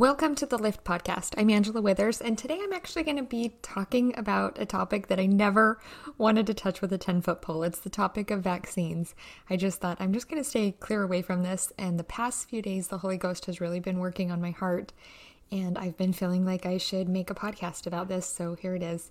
Welcome to the Lift Podcast. I'm Angela Withers, and today I'm actually going to be talking about a topic that I never wanted to touch with a 10 foot pole. It's the topic of vaccines. I just thought I'm just going to stay clear away from this. And the past few days, the Holy Ghost has really been working on my heart, and I've been feeling like I should make a podcast about this. So here it is.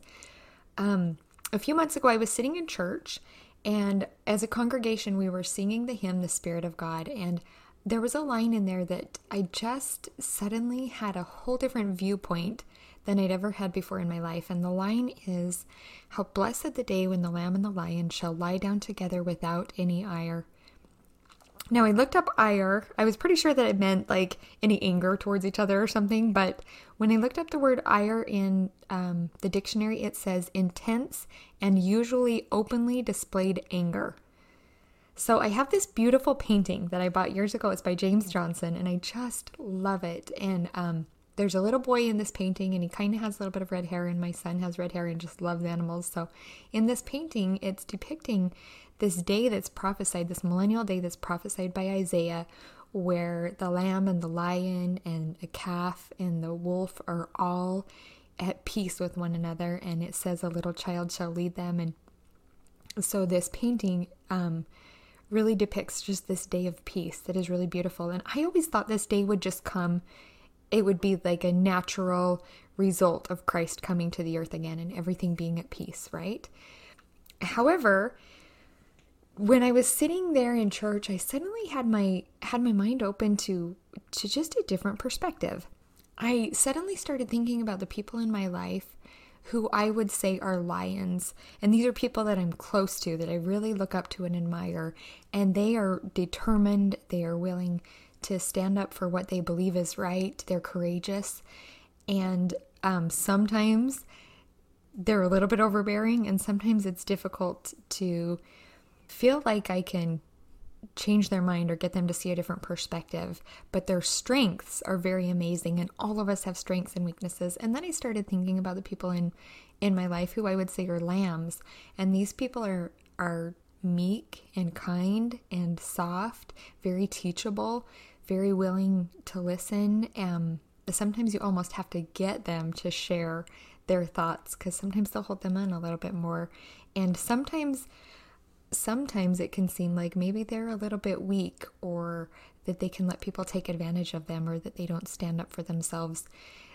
Um, a few months ago, I was sitting in church, and as a congregation, we were singing the hymn, The Spirit of God. And there was a line in there that I just suddenly had a whole different viewpoint than I'd ever had before in my life. And the line is, How blessed the day when the lamb and the lion shall lie down together without any ire. Now, I looked up ire. I was pretty sure that it meant like any anger towards each other or something, but when I looked up the word ire in um, the dictionary, it says intense and usually openly displayed anger. So I have this beautiful painting that I bought years ago. It's by James Johnson, and I just love it. And um, there's a little boy in this painting, and he kind of has a little bit of red hair, and my son has red hair and just loves animals. So in this painting, it's depicting this day that's prophesied, this millennial day that's prophesied by Isaiah, where the lamb and the lion and a calf and the wolf are all at peace with one another. And it says, A little child shall lead them. And so this painting, um, really depicts just this day of peace that is really beautiful. And I always thought this day would just come, it would be like a natural result of Christ coming to the earth again and everything being at peace, right? However, when I was sitting there in church, I suddenly had my had my mind open to to just a different perspective. I suddenly started thinking about the people in my life who I would say are lions. And these are people that I'm close to, that I really look up to and admire. And they are determined, they are willing to stand up for what they believe is right, they're courageous. And um, sometimes they're a little bit overbearing, and sometimes it's difficult to feel like I can change their mind or get them to see a different perspective. But their strengths are very amazing, and all of us have strengths and weaknesses. And then I started thinking about the people in in my life who I would say are lambs, and these people are are meek and kind and soft, very teachable, very willing to listen. Um, sometimes you almost have to get them to share their thoughts because sometimes they'll hold them in a little bit more, and sometimes sometimes it can seem like maybe they're a little bit weak or that they can let people take advantage of them or that they don't stand up for themselves.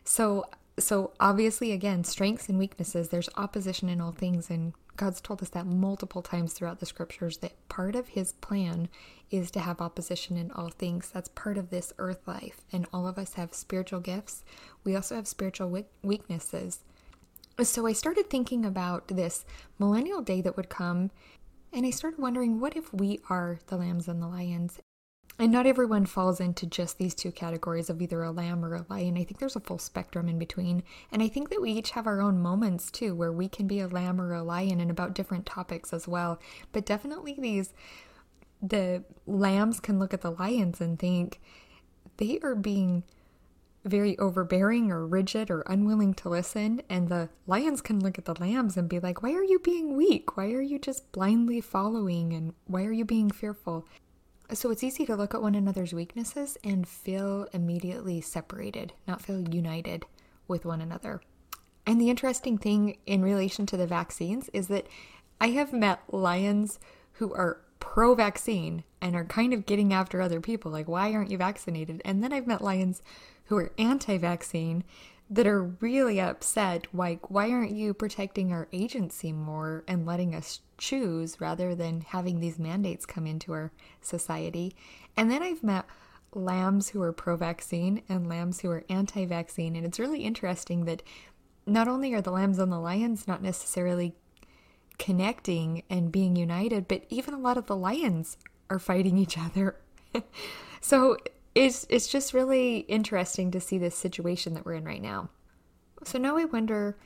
So so obviously again, strengths and weaknesses, there's opposition in all things and God's told us that multiple times throughout the scriptures that part of his plan is to have opposition in all things. That's part of this earth life. And all of us have spiritual gifts. We also have spiritual weaknesses. So I started thinking about this millennial day that would come and I started wondering what if we are the lambs and the lions? And not everyone falls into just these two categories of either a lamb or a lion. I think there's a full spectrum in between. And I think that we each have our own moments too, where we can be a lamb or a lion and about different topics as well. But definitely these, the lambs can look at the lions and think they are being very overbearing or rigid or unwilling to listen. And the lions can look at the lambs and be like, Why are you being weak? Why are you just blindly following? And why are you being fearful? So it's easy to look at one another's weaknesses and feel immediately separated, not feel united with one another. And the interesting thing in relation to the vaccines is that I have met lions who are pro vaccine and are kind of getting after other people, like, why aren't you vaccinated? And then I've met lions who are anti vaccine that are really upset like why aren't you protecting our agency more and letting us choose rather than having these mandates come into our society? And then i've met lambs who are pro-vaccine and lambs who are anti-vaccine and it's really interesting that not only are the lambs and the lions not necessarily connecting and being united but even a lot of the lions are fighting each other. So it's it's just really interesting to see this situation that we're in right now. So now I wonder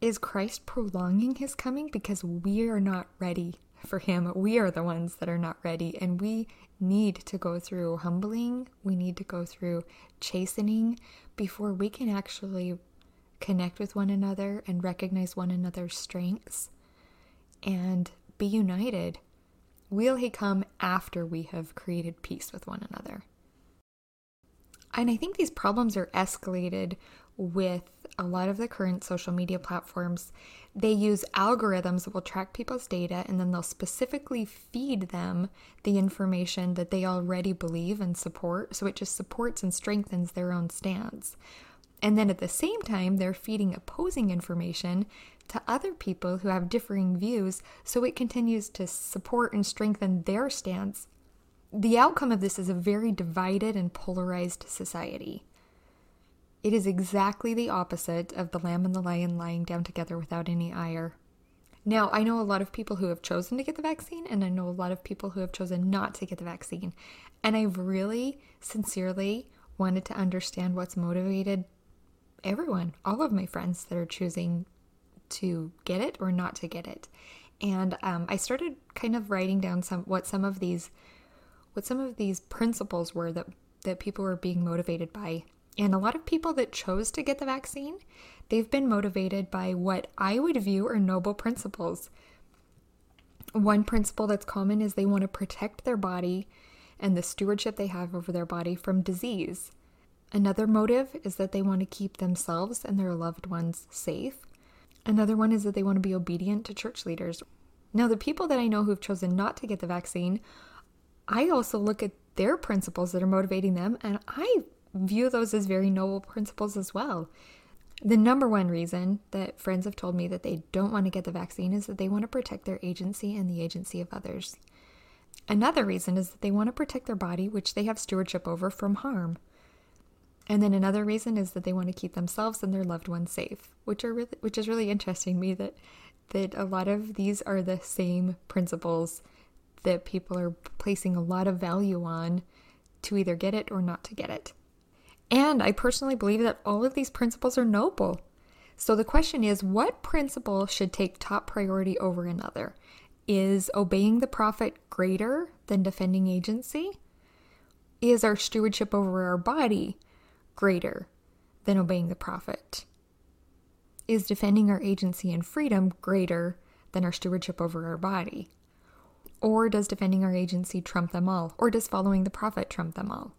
is Christ prolonging his coming because we are not ready for him? We are the ones that are not ready and we need to go through humbling, we need to go through chastening before we can actually connect with one another and recognize one another's strengths and be united. Will he come after we have created peace with one another? And I think these problems are escalated with a lot of the current social media platforms. They use algorithms that will track people's data and then they'll specifically feed them the information that they already believe and support. So it just supports and strengthens their own stance. And then at the same time, they're feeding opposing information to other people who have differing views, so it continues to support and strengthen their stance. The outcome of this is a very divided and polarized society. It is exactly the opposite of the lamb and the lion lying down together without any ire. Now, I know a lot of people who have chosen to get the vaccine, and I know a lot of people who have chosen not to get the vaccine. And I've really, sincerely wanted to understand what's motivated everyone, all of my friends that are choosing to get it or not to get it. And um, I started kind of writing down some what some of these what some of these principles were that that people were being motivated by. And a lot of people that chose to get the vaccine, they've been motivated by what I would view are noble principles. One principle that's common is they want to protect their body and the stewardship they have over their body from disease. Another motive is that they want to keep themselves and their loved ones safe. Another one is that they want to be obedient to church leaders. Now, the people that I know who've chosen not to get the vaccine, I also look at their principles that are motivating them, and I view those as very noble principles as well. The number one reason that friends have told me that they don't want to get the vaccine is that they want to protect their agency and the agency of others. Another reason is that they want to protect their body, which they have stewardship over, from harm. And then another reason is that they want to keep themselves and their loved ones safe, which are really, which is really interesting to me that that a lot of these are the same principles that people are placing a lot of value on to either get it or not to get it. And I personally believe that all of these principles are noble. So the question is what principle should take top priority over another? Is obeying the prophet greater than defending agency? Is our stewardship over our body greater than obeying the prophet? Is defending our agency and freedom greater than our stewardship over our body? Or does defending our agency trump them all? Or does following the prophet trump them all?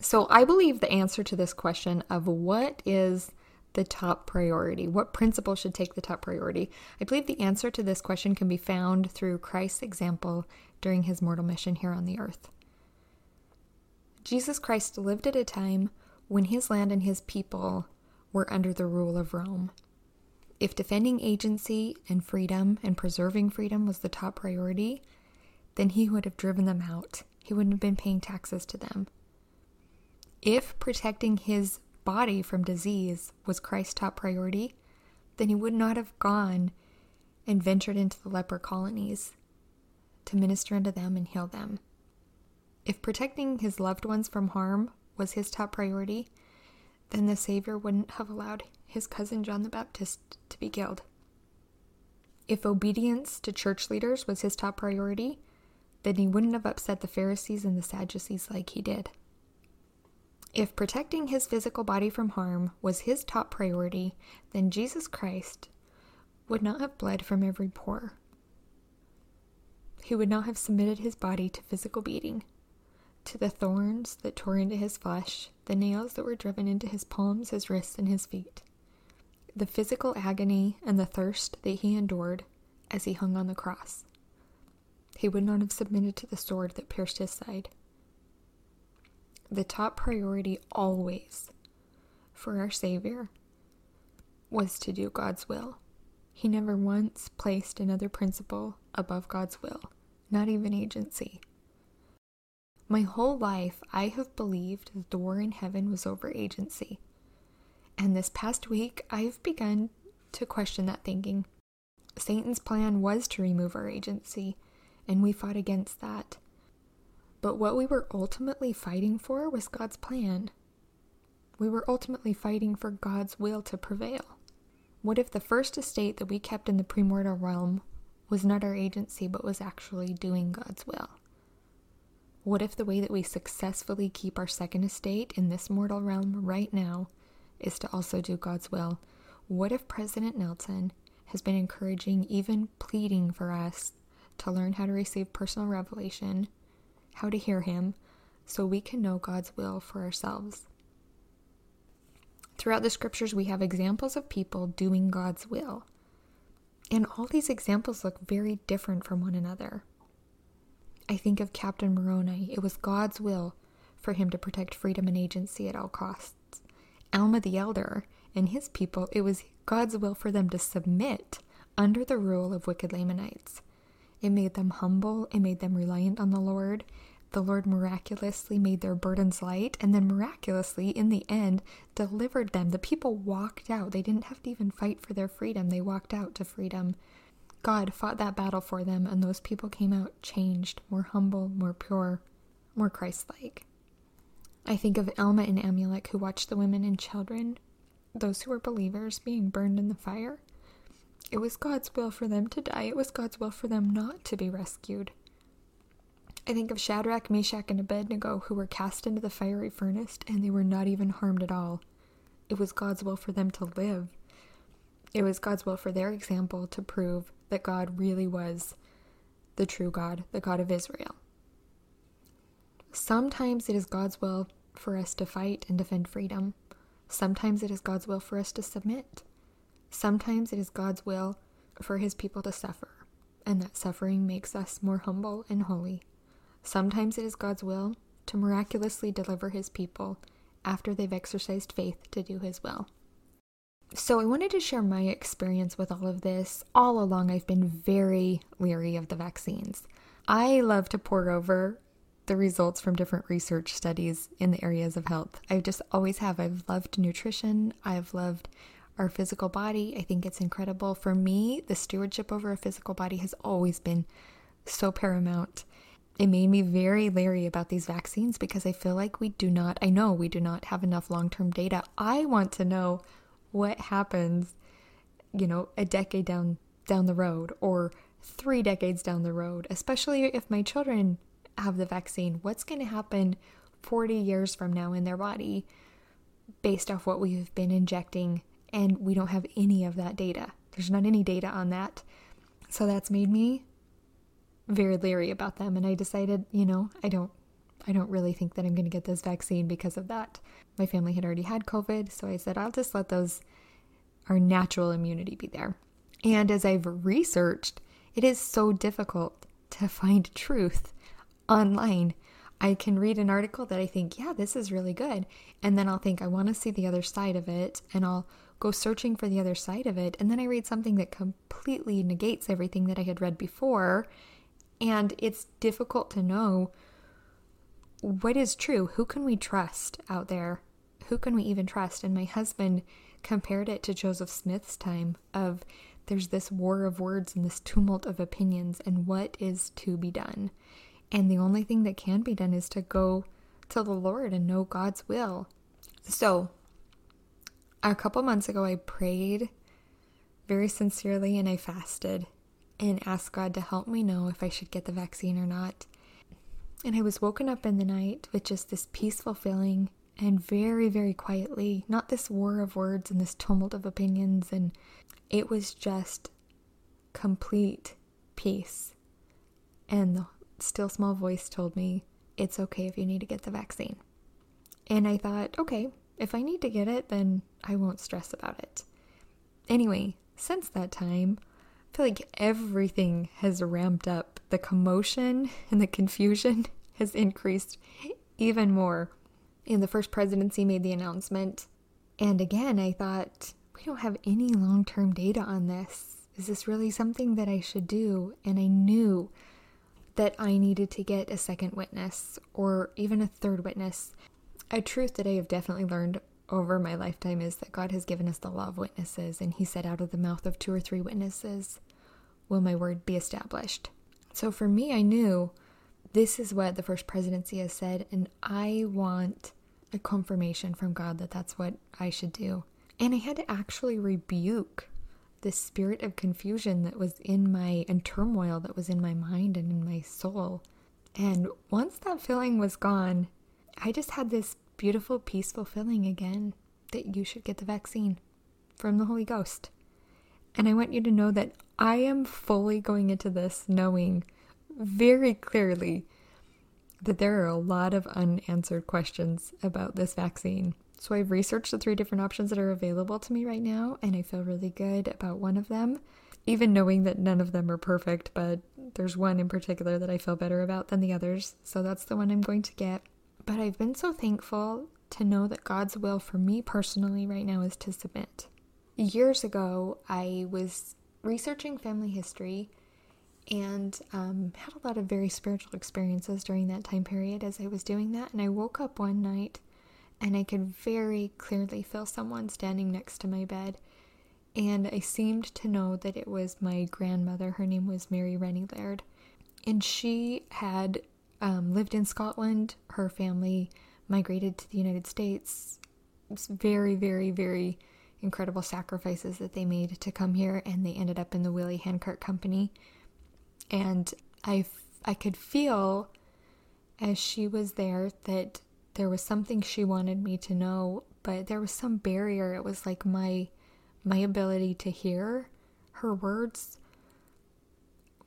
So I believe the answer to this question of what is the top priority, what principle should take the top priority, I believe the answer to this question can be found through Christ's example during his mortal mission here on the earth. Jesus Christ lived at a time when his land and his people were under the rule of Rome. If defending agency and freedom and preserving freedom was the top priority, then he would have driven them out. He wouldn't have been paying taxes to them. If protecting his body from disease was Christ's top priority, then he would not have gone and ventured into the leper colonies to minister unto them and heal them. If protecting his loved ones from harm was his top priority, then the Savior wouldn't have allowed his cousin John the Baptist to be killed. If obedience to church leaders was his top priority, then he wouldn't have upset the Pharisees and the Sadducees like he did. If protecting his physical body from harm was his top priority, then Jesus Christ would not have bled from every pore. He would not have submitted his body to physical beating to the thorns that tore into his flesh, the nails that were driven into his palms, his wrists, and his feet, the physical agony and the thirst that he endured as he hung on the cross. He would not have submitted to the sword that pierced his side. The top priority always for our Savior was to do God's will. He never once placed another principle above God's will, not even agency. My whole life, I have believed that the war in heaven was over agency. And this past week, I've begun to question that thinking. Satan's plan was to remove our agency, and we fought against that. But what we were ultimately fighting for was God's plan. We were ultimately fighting for God's will to prevail. What if the first estate that we kept in the premortal realm was not our agency, but was actually doing God's will? What if the way that we successfully keep our second estate in this mortal realm right now is to also do God's will? What if President Nelson has been encouraging, even pleading for us to learn how to receive personal revelation, how to hear Him, so we can know God's will for ourselves. Throughout the scriptures, we have examples of people doing God's will. And all these examples look very different from one another. I think of Captain Moroni. It was God's will for him to protect freedom and agency at all costs. Alma the Elder and his people, it was God's will for them to submit under the rule of wicked Lamanites. It made them humble, it made them reliant on the Lord. The Lord miraculously made their burdens light, and then miraculously, in the end, delivered them. The people walked out. They didn't have to even fight for their freedom, they walked out to freedom. God fought that battle for them, and those people came out changed, more humble, more pure, more Christ like. I think of Alma and Amulek who watched the women and children, those who were believers, being burned in the fire. It was God's will for them to die, it was God's will for them not to be rescued. I think of Shadrach, Meshach, and Abednego who were cast into the fiery furnace and they were not even harmed at all. It was God's will for them to live. It was God's will for their example to prove that God really was the true God, the God of Israel. Sometimes it is God's will for us to fight and defend freedom. Sometimes it is God's will for us to submit. Sometimes it is God's will for his people to suffer, and that suffering makes us more humble and holy. Sometimes it is God's will to miraculously deliver his people after they've exercised faith to do his will. So, I wanted to share my experience with all of this. All along, I've been very leery of the vaccines. I love to pore over the results from different research studies in the areas of health. I just always have. I've loved nutrition, I've loved our physical body. I think it's incredible. For me, the stewardship over a physical body has always been so paramount it made me very leery about these vaccines because I feel like we do not, I know we do not have enough long term data. I want to know what happens, you know, a decade down down the road or three decades down the road, especially if my children have the vaccine. What's going to happen 40 years from now in their body based off what we've been injecting? And we don't have any of that data. There's not any data on that. So that's made me very leery about them and I decided, you know, I don't I don't really think that I'm going to get this vaccine because of that. My family had already had COVID, so I said I'll just let those our natural immunity be there. And as I've researched, it is so difficult to find truth online. I can read an article that I think, yeah, this is really good. And then I'll think, I want to see the other side of it. And I'll go searching for the other side of it. And then I read something that completely negates everything that I had read before. And it's difficult to know what is true. Who can we trust out there? Who can we even trust? And my husband compared it to Joseph Smith's time of there's this war of words and this tumult of opinions and what is to be done. And the only thing that can be done is to go to the Lord and know God's will. So, a couple months ago, I prayed very sincerely and I fasted and asked God to help me know if I should get the vaccine or not. And I was woken up in the night with just this peaceful feeling and very, very quietly, not this war of words and this tumult of opinions. And it was just complete peace. And the still small voice told me, it's okay if you need to get the vaccine. And I thought, okay, if I need to get it, then I won't stress about it. Anyway, since that time, I feel like everything has ramped up. The commotion and the confusion has increased even more. And the first presidency made the announcement. And again, I thought, we don't have any long term data on this. Is this really something that I should do? And I knew that I needed to get a second witness or even a third witness. A truth that I have definitely learned over my lifetime is that God has given us the law of witnesses, and He said, Out of the mouth of two or three witnesses, will my word be established. So for me, I knew this is what the first presidency has said, and I want a confirmation from God that that's what I should do. And I had to actually rebuke the spirit of confusion that was in my and turmoil that was in my mind and in my soul. And once that feeling was gone, I just had this beautiful, peaceful feeling again that you should get the vaccine from the Holy Ghost. And I want you to know that I am fully going into this knowing very clearly that there are a lot of unanswered questions about this vaccine. So I've researched the three different options that are available to me right now, and I feel really good about one of them, even knowing that none of them are perfect, but there's one in particular that I feel better about than the others. So that's the one I'm going to get. But I've been so thankful to know that God's will for me personally right now is to submit. Years ago, I was researching family history and um, had a lot of very spiritual experiences during that time period as I was doing that. And I woke up one night and I could very clearly feel someone standing next to my bed. And I seemed to know that it was my grandmother. Her name was Mary Rennie Laird. And she had um, lived in Scotland. Her family migrated to the United States. It's very, very, very incredible sacrifices that they made to come here, and they ended up in the Willie Handcart Company. And I, I could feel as she was there that there was something she wanted me to know, but there was some barrier. It was like my my ability to hear her words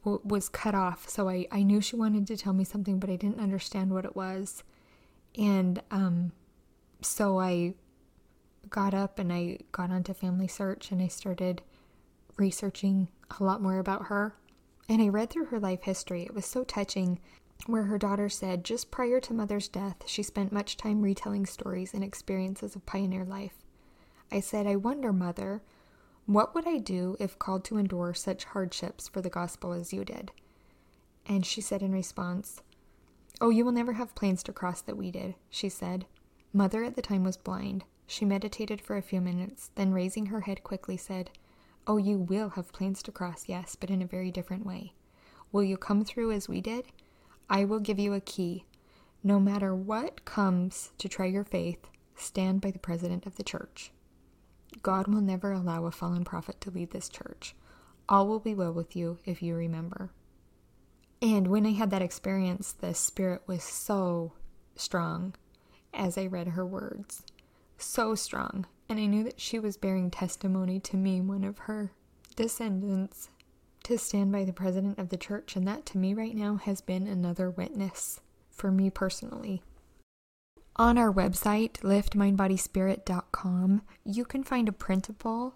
w- was cut off. So I, I knew she wanted to tell me something, but I didn't understand what it was. And um, so I got up and I got onto Family Search and I started researching a lot more about her. And I read through her life history. It was so touching, where her daughter said just prior to mother's death, she spent much time retelling stories and experiences of pioneer life. I said, I wonder, mother, what would I do if called to endure such hardships for the gospel as you did? And she said in response, Oh, you will never have plains to cross that we did, she said. Mother at the time was blind. She meditated for a few minutes, then raising her head quickly said, Oh, you will have plains to cross, yes, but in a very different way. Will you come through as we did? I will give you a key. No matter what comes to try your faith, stand by the president of the church. God will never allow a fallen prophet to lead this church. All will be well with you if you remember. And when I had that experience, the Spirit was so strong as I read her words. So strong. And I knew that she was bearing testimony to me, one of her descendants, to stand by the president of the church. And that to me right now has been another witness for me personally. On our website, liftmindbodyspirit.com, you can find a printable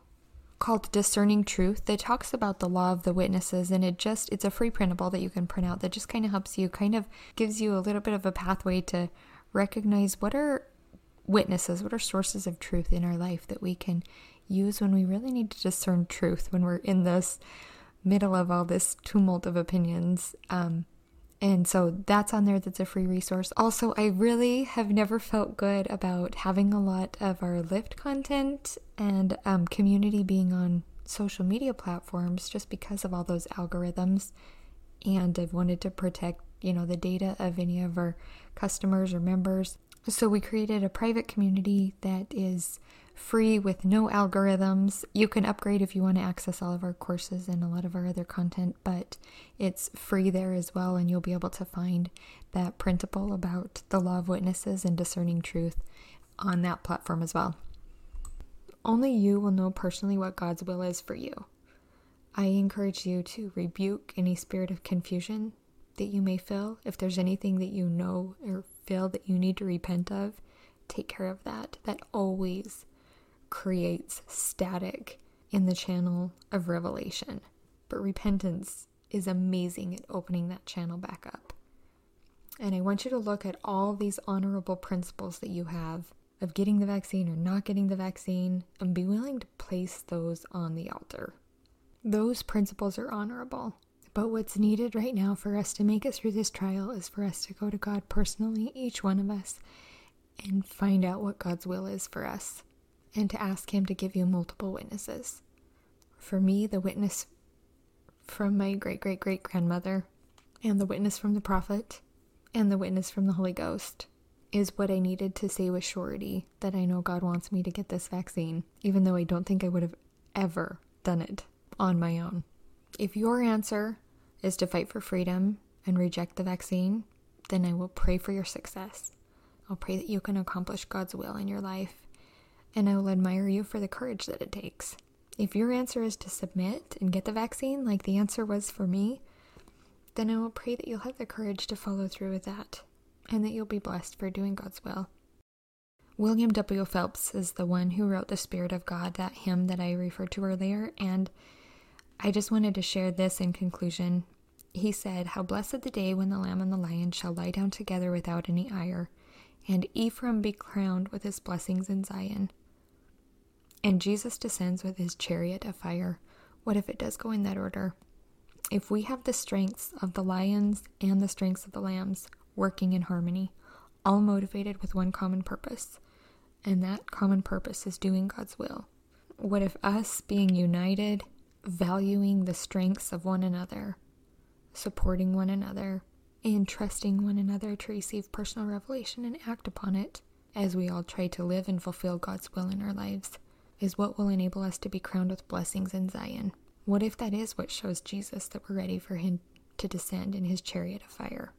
called Discerning Truth that talks about the law of the witnesses and it just it's a free printable that you can print out that just kind of helps you kind of gives you a little bit of a pathway to recognize what are witnesses, what are sources of truth in our life that we can use when we really need to discern truth when we're in this middle of all this tumult of opinions. Um, and so that's on there, that's a free resource. Also, I really have never felt good about having a lot of our Lift content and um, community being on social media platforms just because of all those algorithms. And I've wanted to protect, you know, the data of any of our customers or members. So we created a private community that is free with no algorithms. You can upgrade if you want to access all of our courses and a lot of our other content, but it's free there as well, and you'll be able to find that printable about the law of witnesses and discerning truth on that platform as well. Only you will know personally what God's will is for you. I encourage you to rebuke any spirit of confusion that you may feel. If there's anything that you know or feel that you need to repent of, take care of that. That always creates static in the channel of revelation. But repentance is amazing at opening that channel back up. And I want you to look at all these honorable principles that you have of getting the vaccine or not getting the vaccine and be willing to place those on the altar. Those principles are honorable. But what's needed right now for us to make it through this trial is for us to go to God personally, each one of us, and find out what God's will is for us and to ask Him to give you multiple witnesses. For me, the witness from my great great great grandmother, and the witness from the prophet, and the witness from the Holy Ghost is what I needed to say with surety that I know God wants me to get this vaccine, even though I don't think I would have ever done it on my own. If your answer is to fight for freedom and reject the vaccine, then I will pray for your success. I'll pray that you can accomplish God's will in your life and I will admire you for the courage that it takes. If your answer is to submit and get the vaccine, like the answer was for me, then I will pray that you'll have the courage to follow through with that and that you'll be blessed for doing God's will. William W. Phelps is the one who wrote The Spirit of God, that hymn that I referred to earlier, and I just wanted to share this in conclusion. He said, How blessed the day when the lamb and the lion shall lie down together without any ire, and Ephraim be crowned with his blessings in Zion. And Jesus descends with his chariot of fire. What if it does go in that order? If we have the strengths of the lions and the strengths of the lambs working in harmony, all motivated with one common purpose, and that common purpose is doing God's will. What if us being united, valuing the strengths of one another, supporting one another, and trusting one another to receive personal revelation and act upon it as we all try to live and fulfill God's will in our lives, is what will enable us to be crowned with blessings in Zion. What if that is what shows Jesus that we're ready for him to descend in his chariot of fire?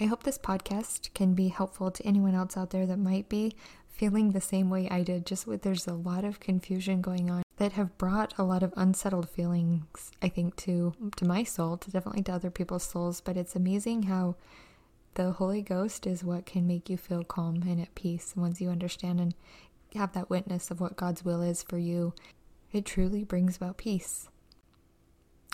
I hope this podcast can be helpful to anyone else out there that might be feeling the same way I did. Just with there's a lot of confusion going on that have brought a lot of unsettled feelings, I think, to to my soul, to definitely to other people's souls. But it's amazing how the Holy Ghost is what can make you feel calm and at peace once you understand and have that witness of what God's will is for you. It truly brings about peace.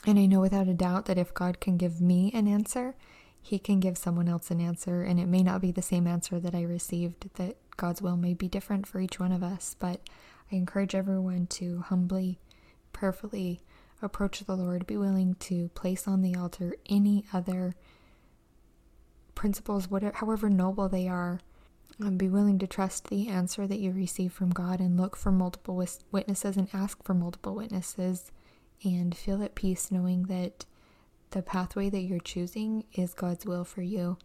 And I know without a doubt that if God can give me an answer, He can give someone else an answer. And it may not be the same answer that I received, that God's will may be different for each one of us. But I encourage everyone to humbly, prayerfully approach the Lord, be willing to place on the altar any other principles, whatever, however noble they are. And be willing to trust the answer that you receive from God and look for multiple witnesses and ask for multiple witnesses and feel at peace knowing that the pathway that you're choosing is God's will for you.